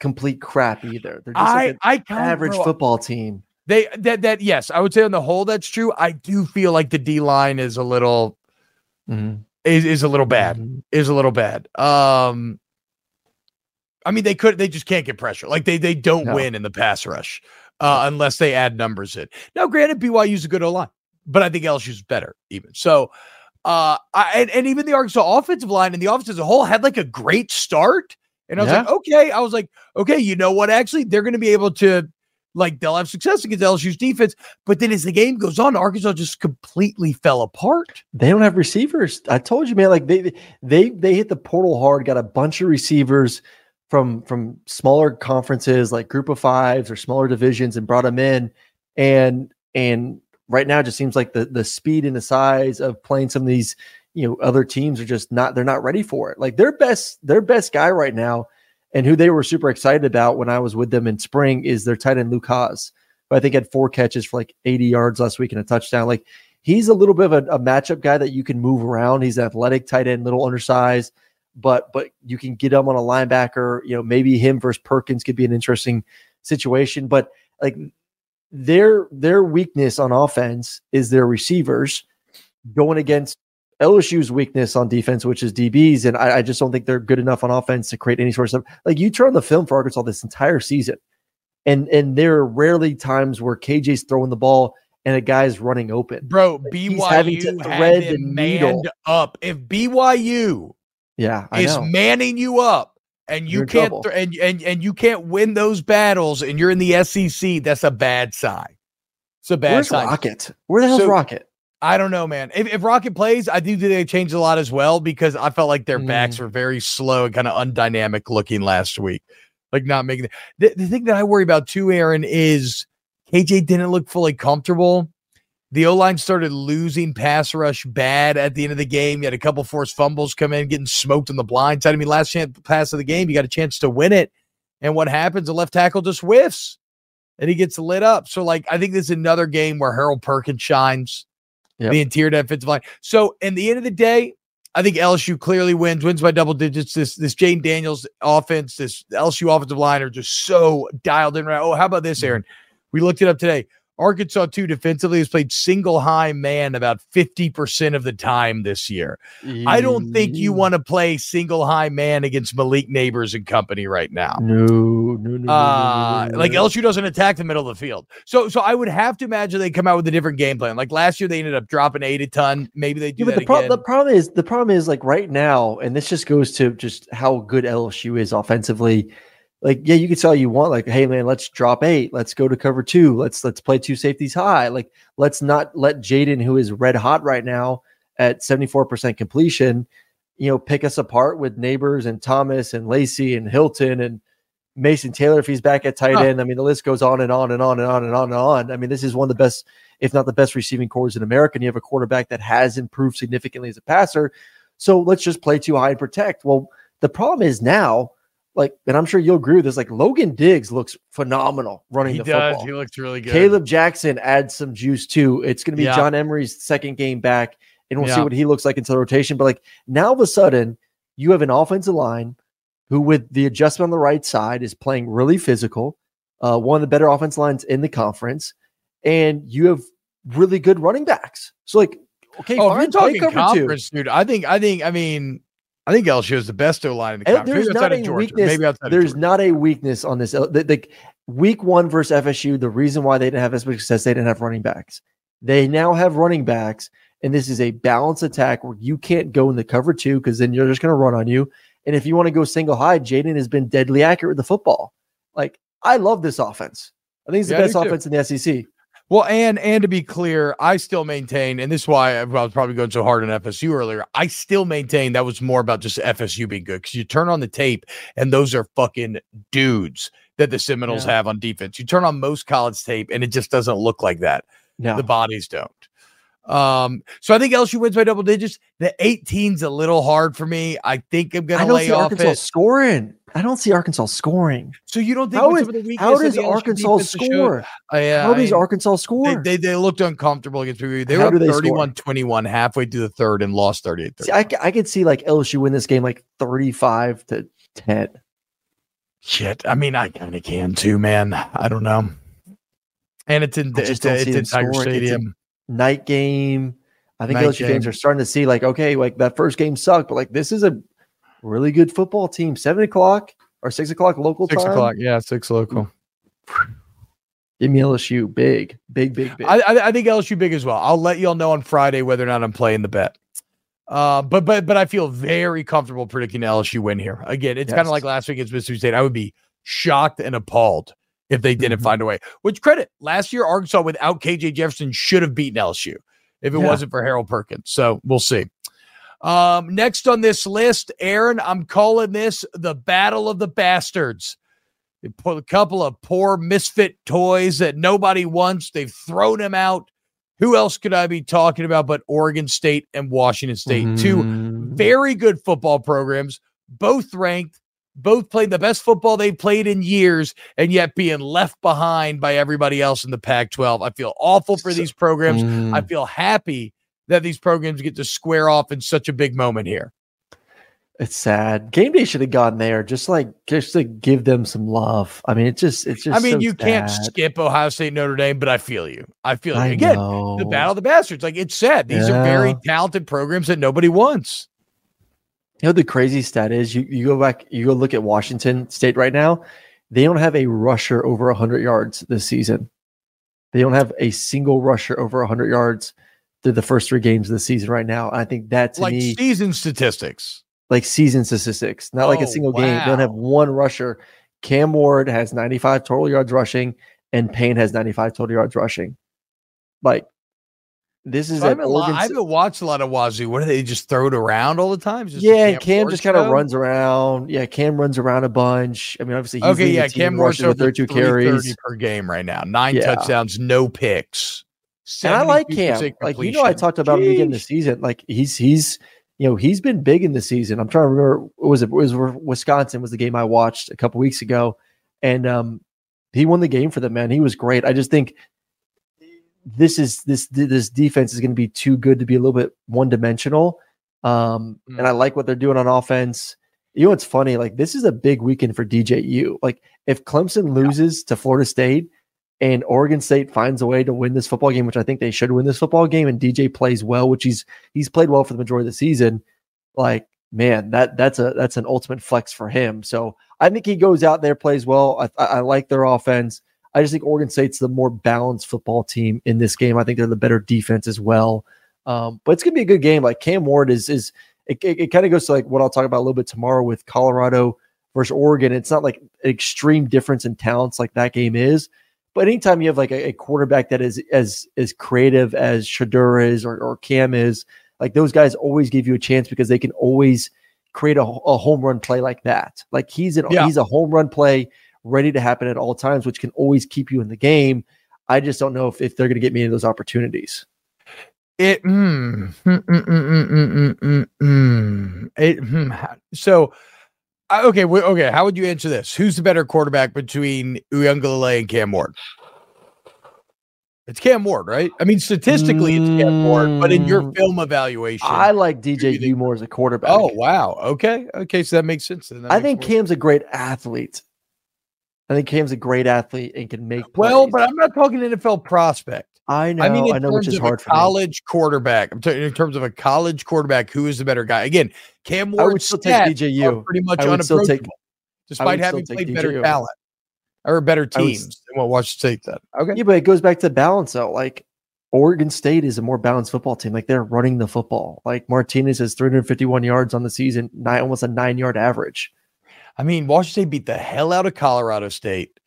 complete crap either. They're just I like an I average bro, football team. They that that yes, I would say on the whole that's true. I do feel like the D line is a little is is a little bad. Mhm. Is a little bad. Um I mean they could they just can't get pressure. Like they they don't No. win in the pass rush uh unless they add numbers in. Now granted BYU's a good O line, but I think LSU's better even. So uh I and, and even the Arkansas offensive line and the offense as a whole had like a great start. And I was like, okay. I was like, okay, you know what? Actually, they're going to be able to like they'll have success against LSU's defense. But then as the game goes on, Arkansas just completely fell apart. They don't have receivers. I told you, man. Like they they they hit the portal hard. Got a bunch of receivers from from smaller conferences, like Group of Fives or smaller divisions, and brought them in. And and right now, it just seems like the the speed and the size of playing some of these you know other teams are just not they're not ready for it. Like their best their best guy right now, and who they were super excited about when I was with them in spring is their tight end Luke Hasz, I think had four catches for like 80 yards last week and a touchdown. Like he's a little bit of a, a matchup guy that you can move around. He's athletic tight end, little undersized, but but you can get him on a linebacker. You know, maybe him versus Perkins could be an interesting situation. But like their their weakness on offense is their receivers going against LSU's weakness on defense, which is DBs, and I, I just don't think they're good enough on offense to create any sort of stuff. Like you turn on the film for Arkansas this entire season, and and there are rarely times where KJ's throwing the ball and a guy's running open. Bro, he's having to thread the needle. up. If BYU Yeah, I is know. manning you up and you You're can't trouble. thr- and, and and you can't win those battles and you're in the SEC, that's a bad sign. It's a bad Where's sign. Rocket? Where the hell's So- Rocket? I don't know, man. If, if Rocket plays, I do think they changed a lot as well because I felt like their Mm. backs were very slow and kind of undynamic looking last week. Like not making the, the thing that I worry about too, Aaron, is KJ didn't look fully comfortable. The O line started losing pass rush bad at the end of the game. You had a couple forced fumbles come in, getting smoked on the blind side. I mean, last chance pass of the game, you got a chance to win it. And what happens? The left tackle just whiffs and he gets lit up. So, like, I think this is another game where Harold Perkins shines Yep. the interior defensive line. So, in the end of the day, I think LSU clearly wins, wins by double digits. This this Jayden Daniels offense, this LSU offensive line are just so dialed in right. Oh, how about this, mm-hmm. Aaron? We looked it up today. Arkansas, too, defensively has played single high man about 50% of the time this year. I don't think you want to play single high man against Malik Nabers and company right now. No, no, no, no, Uh, no, no, like no. LSU doesn't attack the middle of the field. So so I would have to imagine they come out with a different game plan. Like last year they ended up dropping eight a ton. Maybe they do Yeah, but that the, pro- the problem is the problem is like right now, and this just goes to just how good LSU is offensively. Like, yeah, you can say all you want, like, hey man, let's drop eight, let's go to cover two, let's let's play two safeties high. Like, let's not let Jayden, who is red hot right now at 74% completion, you know, pick us apart with Nabers and Thomas and Lacy and Hilton and Mason Taylor if he's back at tight end. I mean, the list goes on and on and on and on and on and on. I mean, this is one of the best, if not the best receiving cores in America. And you have a quarterback that has improved significantly as a passer. So let's just play too high and protect. Well, the problem is now, like, and I'm sure you'll agree with this, like Logan Diggs looks phenomenal running he the does. football. He looks really good. Kaleb Jackson adds some juice too. It's going to be Yeah. John Emery's second game back, and we'll see what he looks like into the rotation. But like now, all of a sudden, you have an offensive line who, with the adjustment on the right side, is playing really physical. uh, one of the better offense lines in the conference, and you have really good running backs. So like, okay, Oh, fine, you're talking cover two. conference, dude, I think, I think, I mean, I think LSU is the best O line in the conference. there's Maybe not a Georgia. weakness. Maybe outside there's not a weakness on this. the- week one versus FSU, the reason why they didn't have as much success, they didn't have running backs. They now have running backs, and this is a balanced attack where you can't go in the cover two because then you're just going to run on you. And if you want to go single high, Jayden has been deadly accurate with the football. Like I love this offense. I think it's the Yeah, best do too. offense in the SEC. Well, and and to be clear, I still maintain, and this is why I was probably going so hard on FSU earlier. I still maintain that was more about just FSU being good because you turn on the tape and those are fucking dudes that the Seminoles Yeah. have on defense. You turn on most college tape and it just doesn't look like that. No, The bodies don't. Um, so I think LSU wins by double digits. The 18's a little hard for me. I think I'm gonna I don't lay see off Arkansas it. scoring. I don't see Arkansas scoring. So you don't think How the how does Arkansas defense to show- score? Uh, yeah, How does I- Arkansas score? they, they looked uncomfortable against me. They How were do 31 21 halfway through the third and lost 38 See, I, I could see like LSU win this game like 35 to 10. Shit. I mean, I kind of can too, man. I don't know. And it's in it's, it's in Tiger scoring. It's a Stadium. Night game. I think Night LSU fans are starting to see like, okay, like that first game sucked, but like this is a really good football team. Seven o'clock or six o'clock local Six time. o'clock. Yeah, six local. Give me LSU. Big, big, big, big. I, I I think LSU big as well. I'll let y'all know on Friday whether or not I'm playing the bet. Uh, but but but I feel very comfortable predicting LSU win here. Again, it's kind of like last week against Mississippi State. I would be shocked and appalled if they didn't Mhm. find a way. Which credit last year Arkansas without KJ Jefferson should have beaten LSU if it Yeah. wasn't for Harold Perkins. So we'll see. Um, next on this list, Aaron, I'm calling this the Battle of the Bastards. They put a couple of poor misfit toys that nobody wants. They've thrown them out. Who else could I be talking about but Oregon State and Washington State? Two Mm. very good football programs, both ranked, both played the best football they've played in years, and yet being left behind by everybody else in the Pac 12. I feel awful for these programs. Mm. I feel happy that these programs get to square off in such a big moment here. It's sad. Game day should have gone there, just like just to give them some love. I mean, it's just it's just. I mean, so you can't sad. skip Ohio State Notre Dame, but I feel you. I feel you. Again, know. the battle of the bastards. Like it's said, these are very talented programs that nobody wants. You know the crazy stat is you you go back you go look at Washington State right now. They don't have a rusher over 100 yards this season. They don't have a single rusher over 100 yards through the first three games of the season right now. I think that's like me season statistics. like season statistics, not like Oh, a single game. They don't have one rusher. Cam Ward has 95 total yards rushing, and Payne has 95 total yards rushing. Like this is So I, haven't Oregon. I haven't watched a lot of Wazoo. What do they just throw it around all the time? Just yeah, Cam just kind of runs around. Yeah, Cam runs around a bunch. I mean, obviously, he's Okay, yeah, Cam rushes with 32 carries. per game right now. Nine Yeah. touchdowns, no picks. And I like Cam. Like you know, I talked about him at the beginning of the season. Like he's he's you know he's been big in the season. I'm trying to remember. What was it? It was Wisconsin was the game I watched a couple weeks ago, and um, he won the game for them. Man, he was great. I just think this is this this defense is going to be too good to be a little bit one dimensional. Um, Mm. and I like what they're doing on offense. You know what's funny? Like this is a big weekend for DJU. Like if Clemson loses to Florida State and Oregon State finds a way to win this football game, which I think they should win this football game, and DJ plays well, which he's he's played well for the majority of the season. Like man, that that's a that's an ultimate flex for him. So I think he goes out there plays well. I, I like their offense. I just think Oregon State's the more balanced football team in this game. I think they're the better defense as well. Um, but it's gonna be a good game. Like Cam Ward is is it, it, it kind of goes to like what I'll talk about a little bit tomorrow with Colorado versus Oregon. It's not like an extreme difference in talents like that game is. But anytime you have like a, a quarterback that is as as creative as Shedeur is or, or Cam is, like those guys always give you a chance because they can always create a, a home run play like that. Like he's an Yeah. he's a home run play ready to happen at all times, which can always keep you in the game. I just don't know if, if they're going to get me into those opportunities. It, mm, mm, mm, mm it hmm, so uh, okay, okay. How would you answer this? Who's the better quarterback between Uiagalelei and Cam Ward? It's Cam Ward, right? I mean, statistically, it's Cam Ward, but in your mm, film evaluation, I like DJ more as a quarterback. Oh wow, okay, okay, so that makes sense. That I makes think Cam's sense. a great athlete. I think Cam's a great athlete and can make. Plays. Well, but I'm not talking NFL prospect. I know, I mean, in I know, which is of hard a for me. college quarterback. I'm talking in terms of a college quarterback. Who is the better guy? Again, Cam Ward. I would still take stats are DJU. pretty much I would still take- unapproachable, despite having still played take better DJU. talent or better I would teams than what Washington State did. Okay, Yeah, but it goes back to balance though. Like Oregon State is a more balanced football team. Like they're running the football. Like Martinez has 351 yards on the season, nine almost a nine yard average. I mean, Washington State beat the hell out of Colorado State,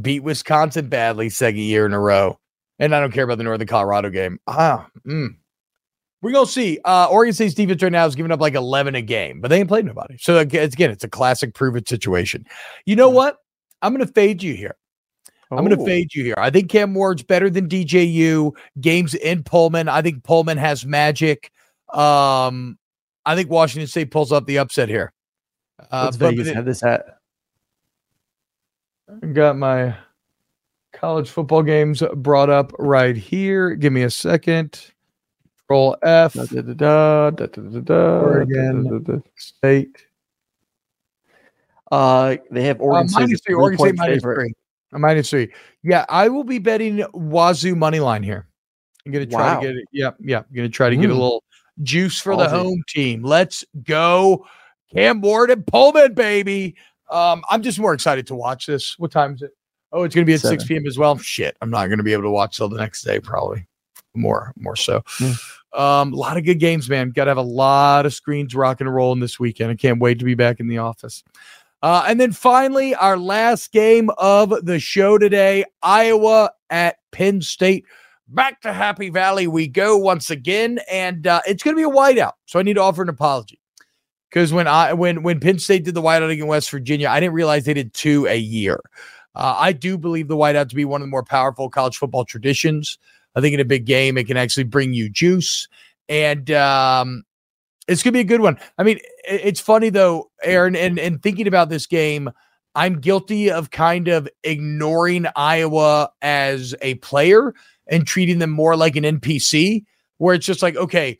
beat Wisconsin badly second year in a row, and I don't care about the Northern Colorado game. Ah, mm. we're gonna see. Uh, Oregon State's defense right now is giving up like 11 a game, but they ain't played nobody. So again, it's, a classic prove it situation. You know what? I'm gonna fade you here. I'm going to Oh. fade you here. I think Cam Ward's better than DJU. Games in Pullman. I think Pullman has magic. Um, I think Washington State pulls up the upset here. Uh, What's but- Vegas have this at? got my college football games brought up right here. Give me a second. Control F. Da, da, da, da, da, da, da, Oregon. da, da, da. State. Uh, they have Uh, Oregon State. minus as a three. Oregon State three-point minus favorite. three. A minus three. Yeah, I will be betting Wazoo money line here. I'm gonna try Wow. to get it. Yep, yep. I'm gonna try to get a Mm. little juice for the Ballsy. home team. Let's go, Cam Ward and Pullman, baby. Um, I'm just more excited to watch this. What time is it? Oh, it's gonna be at 6 p.m. as well. Shit, I'm not gonna be able to watch till the next day, probably. More, more so. Um, a lot of good games, man. Got to have a lot of screens rocking and rolling this weekend. I can't wait to be back in the office. Uh, and then finally, our last game of the show today Iowa at Penn State. Back to Happy Valley we go once again, and uh, it's going to be a whiteout. So I need to offer an apology because when I when when Penn State did the whiteout against West Virginia, I didn't realize they did two a year. Uh, I do believe the whiteout to be one of the more powerful college football traditions. I think in a big game, it can actually bring you juice, and um, it's gonna be a good one. I mean, it's funny though, Aaron, and and thinking about this game, I'm guilty of kind of ignoring Iowa as a player and treating them more like an NPC, where it's just like, okay,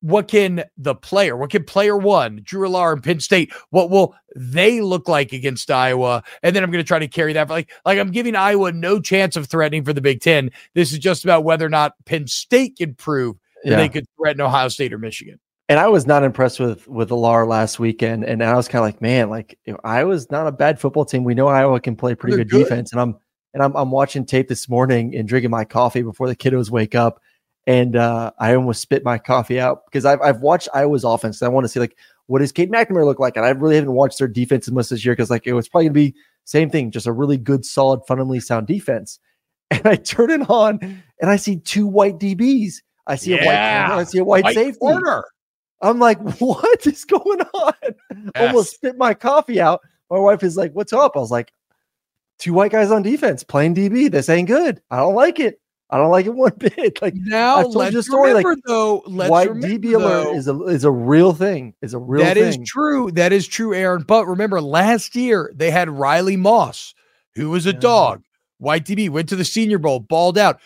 what can the player, what can player one, Drew Allar and Penn State, what will they look like against Iowa? And then I'm going to try to carry that. Like, like I'm giving Iowa no chance of threatening for the Big Ten. This is just about whether or not Penn State can prove that Yeah. they could threaten Ohio State or Michigan. And I was not impressed with with Allar last weekend, and I was kind of like, man, like you know, Iowa's not a bad football team. We know Iowa can play pretty good, good. defense, and I'm and I'm I'm watching tape this morning and drinking my coffee before the kiddos wake up, and uh, I almost spit my coffee out because I've I've watched Iowa's offense. And I want to see like what does Cade McNamara look like, and I really haven't watched their defense much this year because like it was probably gonna be same thing, just a really good, solid, fundamentally sound defense. And I turn it on, and I see two white DBs. I see a white I see a white, White safety. corner. I'm like, what is going on? Almost spit my coffee out. My wife is like, what's up? I was like, two white guys on defense playing DB. This ain't good. I don't like it. I don't like it one bit. Like Now I've told let's you a story, like, though. Let's white remember, DB alert is a is a real thing. Is a real That is true. That is true, Aaron. But remember, last year they had Riley Moss, who was a Yeah. dog. White DB went to the Senior Bowl, balled out.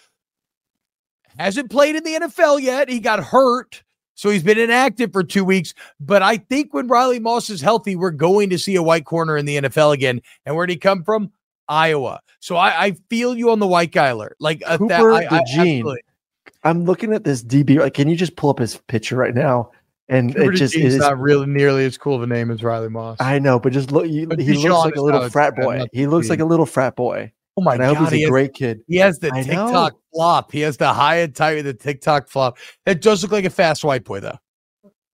Hasn't played in the NFL yet. He got hurt, so he's been inactive for two weeks. But I think when Riley Moss is healthy, we're going to see a white corner in the NFL again. And where'd he come from? Iowa. So I, I feel you on the white guy alert. Like a that, Cooper I, I, DeJean. absolutely. I'm looking at this DB. Like, can you just pull up his picture right now? And Cooper it just DeJean's is. not really nearly as cool of a name as Riley Moss. I know, but just look. You, But he DeJean looks like a little frat boy. He looks like a little frat boy. oh my And I hope god, he's he a has great kid. He has the I TikTok know. flop. He has the high and tight with the TikTok flop. It does look like a fast white boy, though.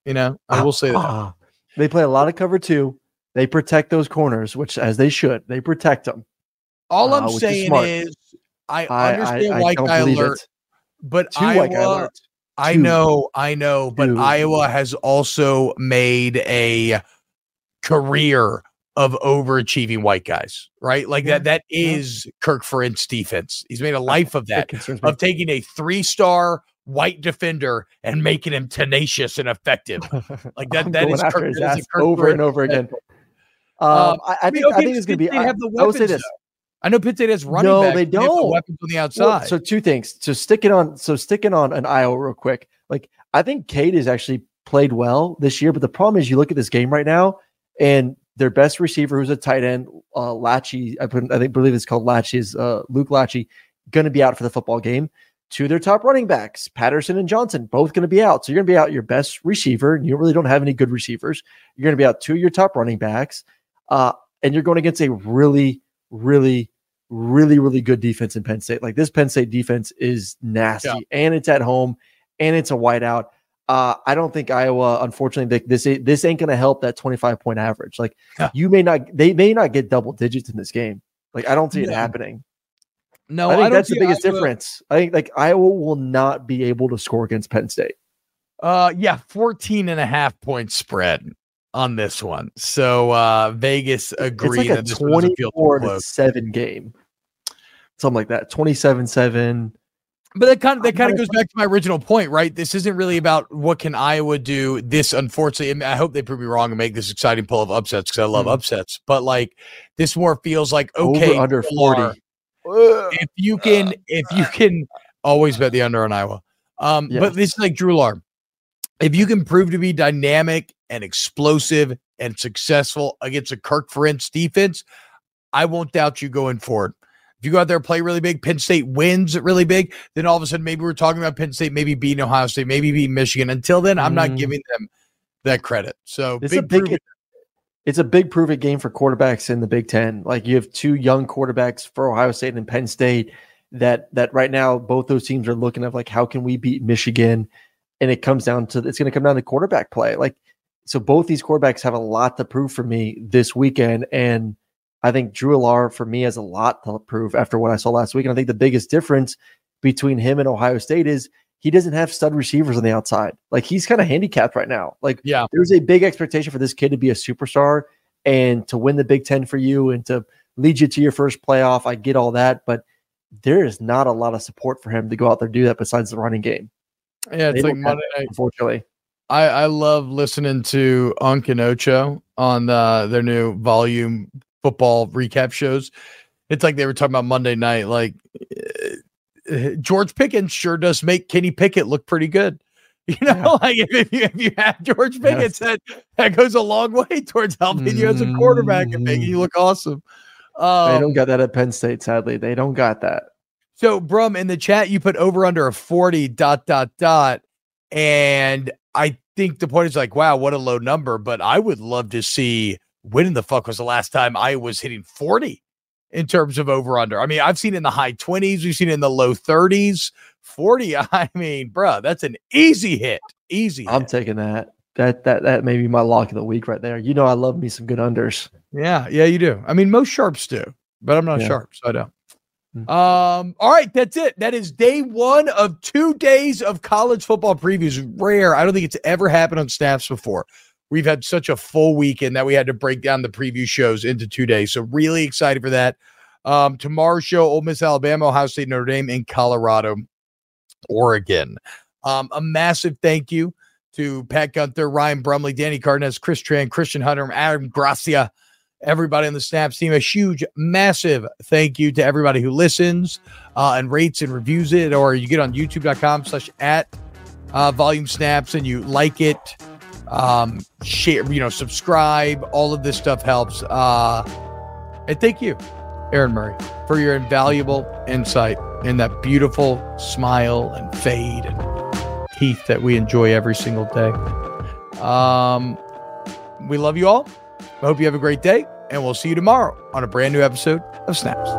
You know, I will say that. Ah, they play a lot of cover two. They protect those corners, which as they should. They protect them. All uh, I'm is saying smart. is, I, I, understand I, I white guy alert, it. but Two Iowa, alerts. I know, I know, but Two. Iowa has also made a career of overachieving white guys, right? Like Yeah, that. That yeah. Kirk Ferentz defense. He's made a life of That that. of taking a three star white defender and making him tenacious and effective. Like that, going is Kirk, that is Kirk over and over again. Um, Um, I, I mean, think I okay, think it's going to be. I, have the I will say this. though. I know Penn State has running No, they have the don't. weapons on the Well, outside. so two things. So sticking on. So sticking on an Iowa real quick. Like I think Cade has actually played well this year, but the problem is you look at this game right now, and their best receiver, who's a tight end, uh, Lachey, I put, I think believe it's called Lachey, is uh, Luke Lachey, going to be out for the football game. Two of their top running backs, Patterson and Johnson, both going to be out. So you're going to be out your best receiver, and you really don't have any good receivers. You're going to be out two of your top running backs, uh, and you're going against a really, really, really, really good defense in Penn State. Like this Penn State defense is nasty, Yeah. and it's at home, and it's a whiteout. Uh, I don't think Iowa, unfortunately, they, this this ain't going to help that 25 point average. Like Yeah. you may not, they may not get double digits in this game. Like I don't see it happening. No, I think that's the biggest Iowa- difference. I think like Iowa will not be able to score against Penn State. Uh yeah, 14 and a half point spread on this one. So uh Vegas agreed it's like a that this one doesn't feel too 24 to close. 7 game. Something like that. 27 7. But that kind of that kind of goes back to my original point, right? This isn't really about what can Iowa do. This, unfortunately, and I hope they prove me wrong and make this exciting pull of upsets because I love Mhm. upsets. But like this more feels like okay, Over under 40. Ugh. If you can, if you can, always bet the under on Iowa. Um, Yes. but this is like Drew Allar. If you can prove to be dynamic and explosive and successful against a Kirk Ferentz defense, I won't doubt you going forward. If you go out there and play really big, Penn State wins really big, then all of a sudden maybe we're talking about Penn State, maybe beating Ohio State, maybe beating Michigan. Until then, I'm not Mm. giving them that credit. So It's a big, big prove- it's a big prove it game for quarterbacks in the Big Ten. Like you have two young quarterbacks for Ohio State and Penn State that that right now both those teams are looking at like how can we beat Michigan? And it comes down to it's going to come down to quarterback play. Like so both these quarterbacks have a lot to prove for me this weekend. And I think Drew Allar for me has a lot to prove after what I saw last week. And I think the biggest difference between him and Ohio State is he doesn't have stud receivers on the outside. Like he's kind of handicapped right now. Like yeah. there's a big expectation for this kid to be a superstar and to win the Big Ten for you and to lead you to your first playoff. I get all that, but there is not a lot of support for him to go out there and do that besides the running game, Yeah, They it's like Monday night. unfortunately. I, I love listening to Unk and Ocho on uh, their new volume football recap shows. It's like they were talking about Monday night. Like uh, George Pickens sure does make Kenny Pickett look pretty good. You know, Yeah. like if, if you if you have George Pickett, that that goes a long way towards helping you as a quarterback and making you look awesome. they Um, don't got that at Penn State, sadly. They don't got that. So, Brum, in the chat, you put over under a 40 dot dot dot. And I think the point is like, wow, what a low number. But I would love to see when in the fuck was the last time I was hitting 40 in terms of over under. I mean, I've seen in the high 20s, we've seen in the low 30s. 40, I mean, bruh, that's an easy hit. Easy. I'm hit. taking that. That that that may be my lock of the week right there. You know I love me some good unders. Yeah, yeah, you do. I mean, most sharps do, but I'm not Yeah. sharp, so I don't. Mm. Um, all right, that's it. That is day one of two days of college football previews. Rare. I don't think it's ever happened on snaps before. We've had such a full weekend that we had to break down the preview shows into two days. So really excited for that. Um, tomorrow's show, Ole Miss, Alabama, Ohio State, Notre Dame, and Colorado, Oregon. Um, a massive thank you to Pat Gunther, Ryan Brumley, Danny Cardenas, Chris Tran, Christian Hunter, Adam Gracia, everybody on the Snaps team. A huge, massive thank you to everybody who listens uh, and rates and reviews it, or you get on youtube.com slash at uh, volume snaps and you like it, um, share, you know, subscribe. All of this stuff helps. Uh, and thank you, Aaron Murray, for your invaluable insight and that beautiful smile and fade and teeth that we enjoy every single day. Um, we love you all. I hope you have a great day, and we'll see you tomorrow on a brand new episode of Snaps.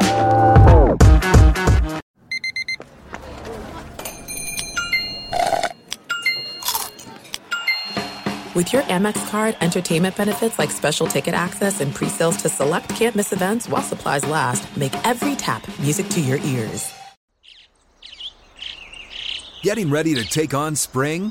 With your Amex card, entertainment benefits like special ticket access and pre-sales to select campus events while supplies last, make every tap music to your ears. Getting ready to take on spring?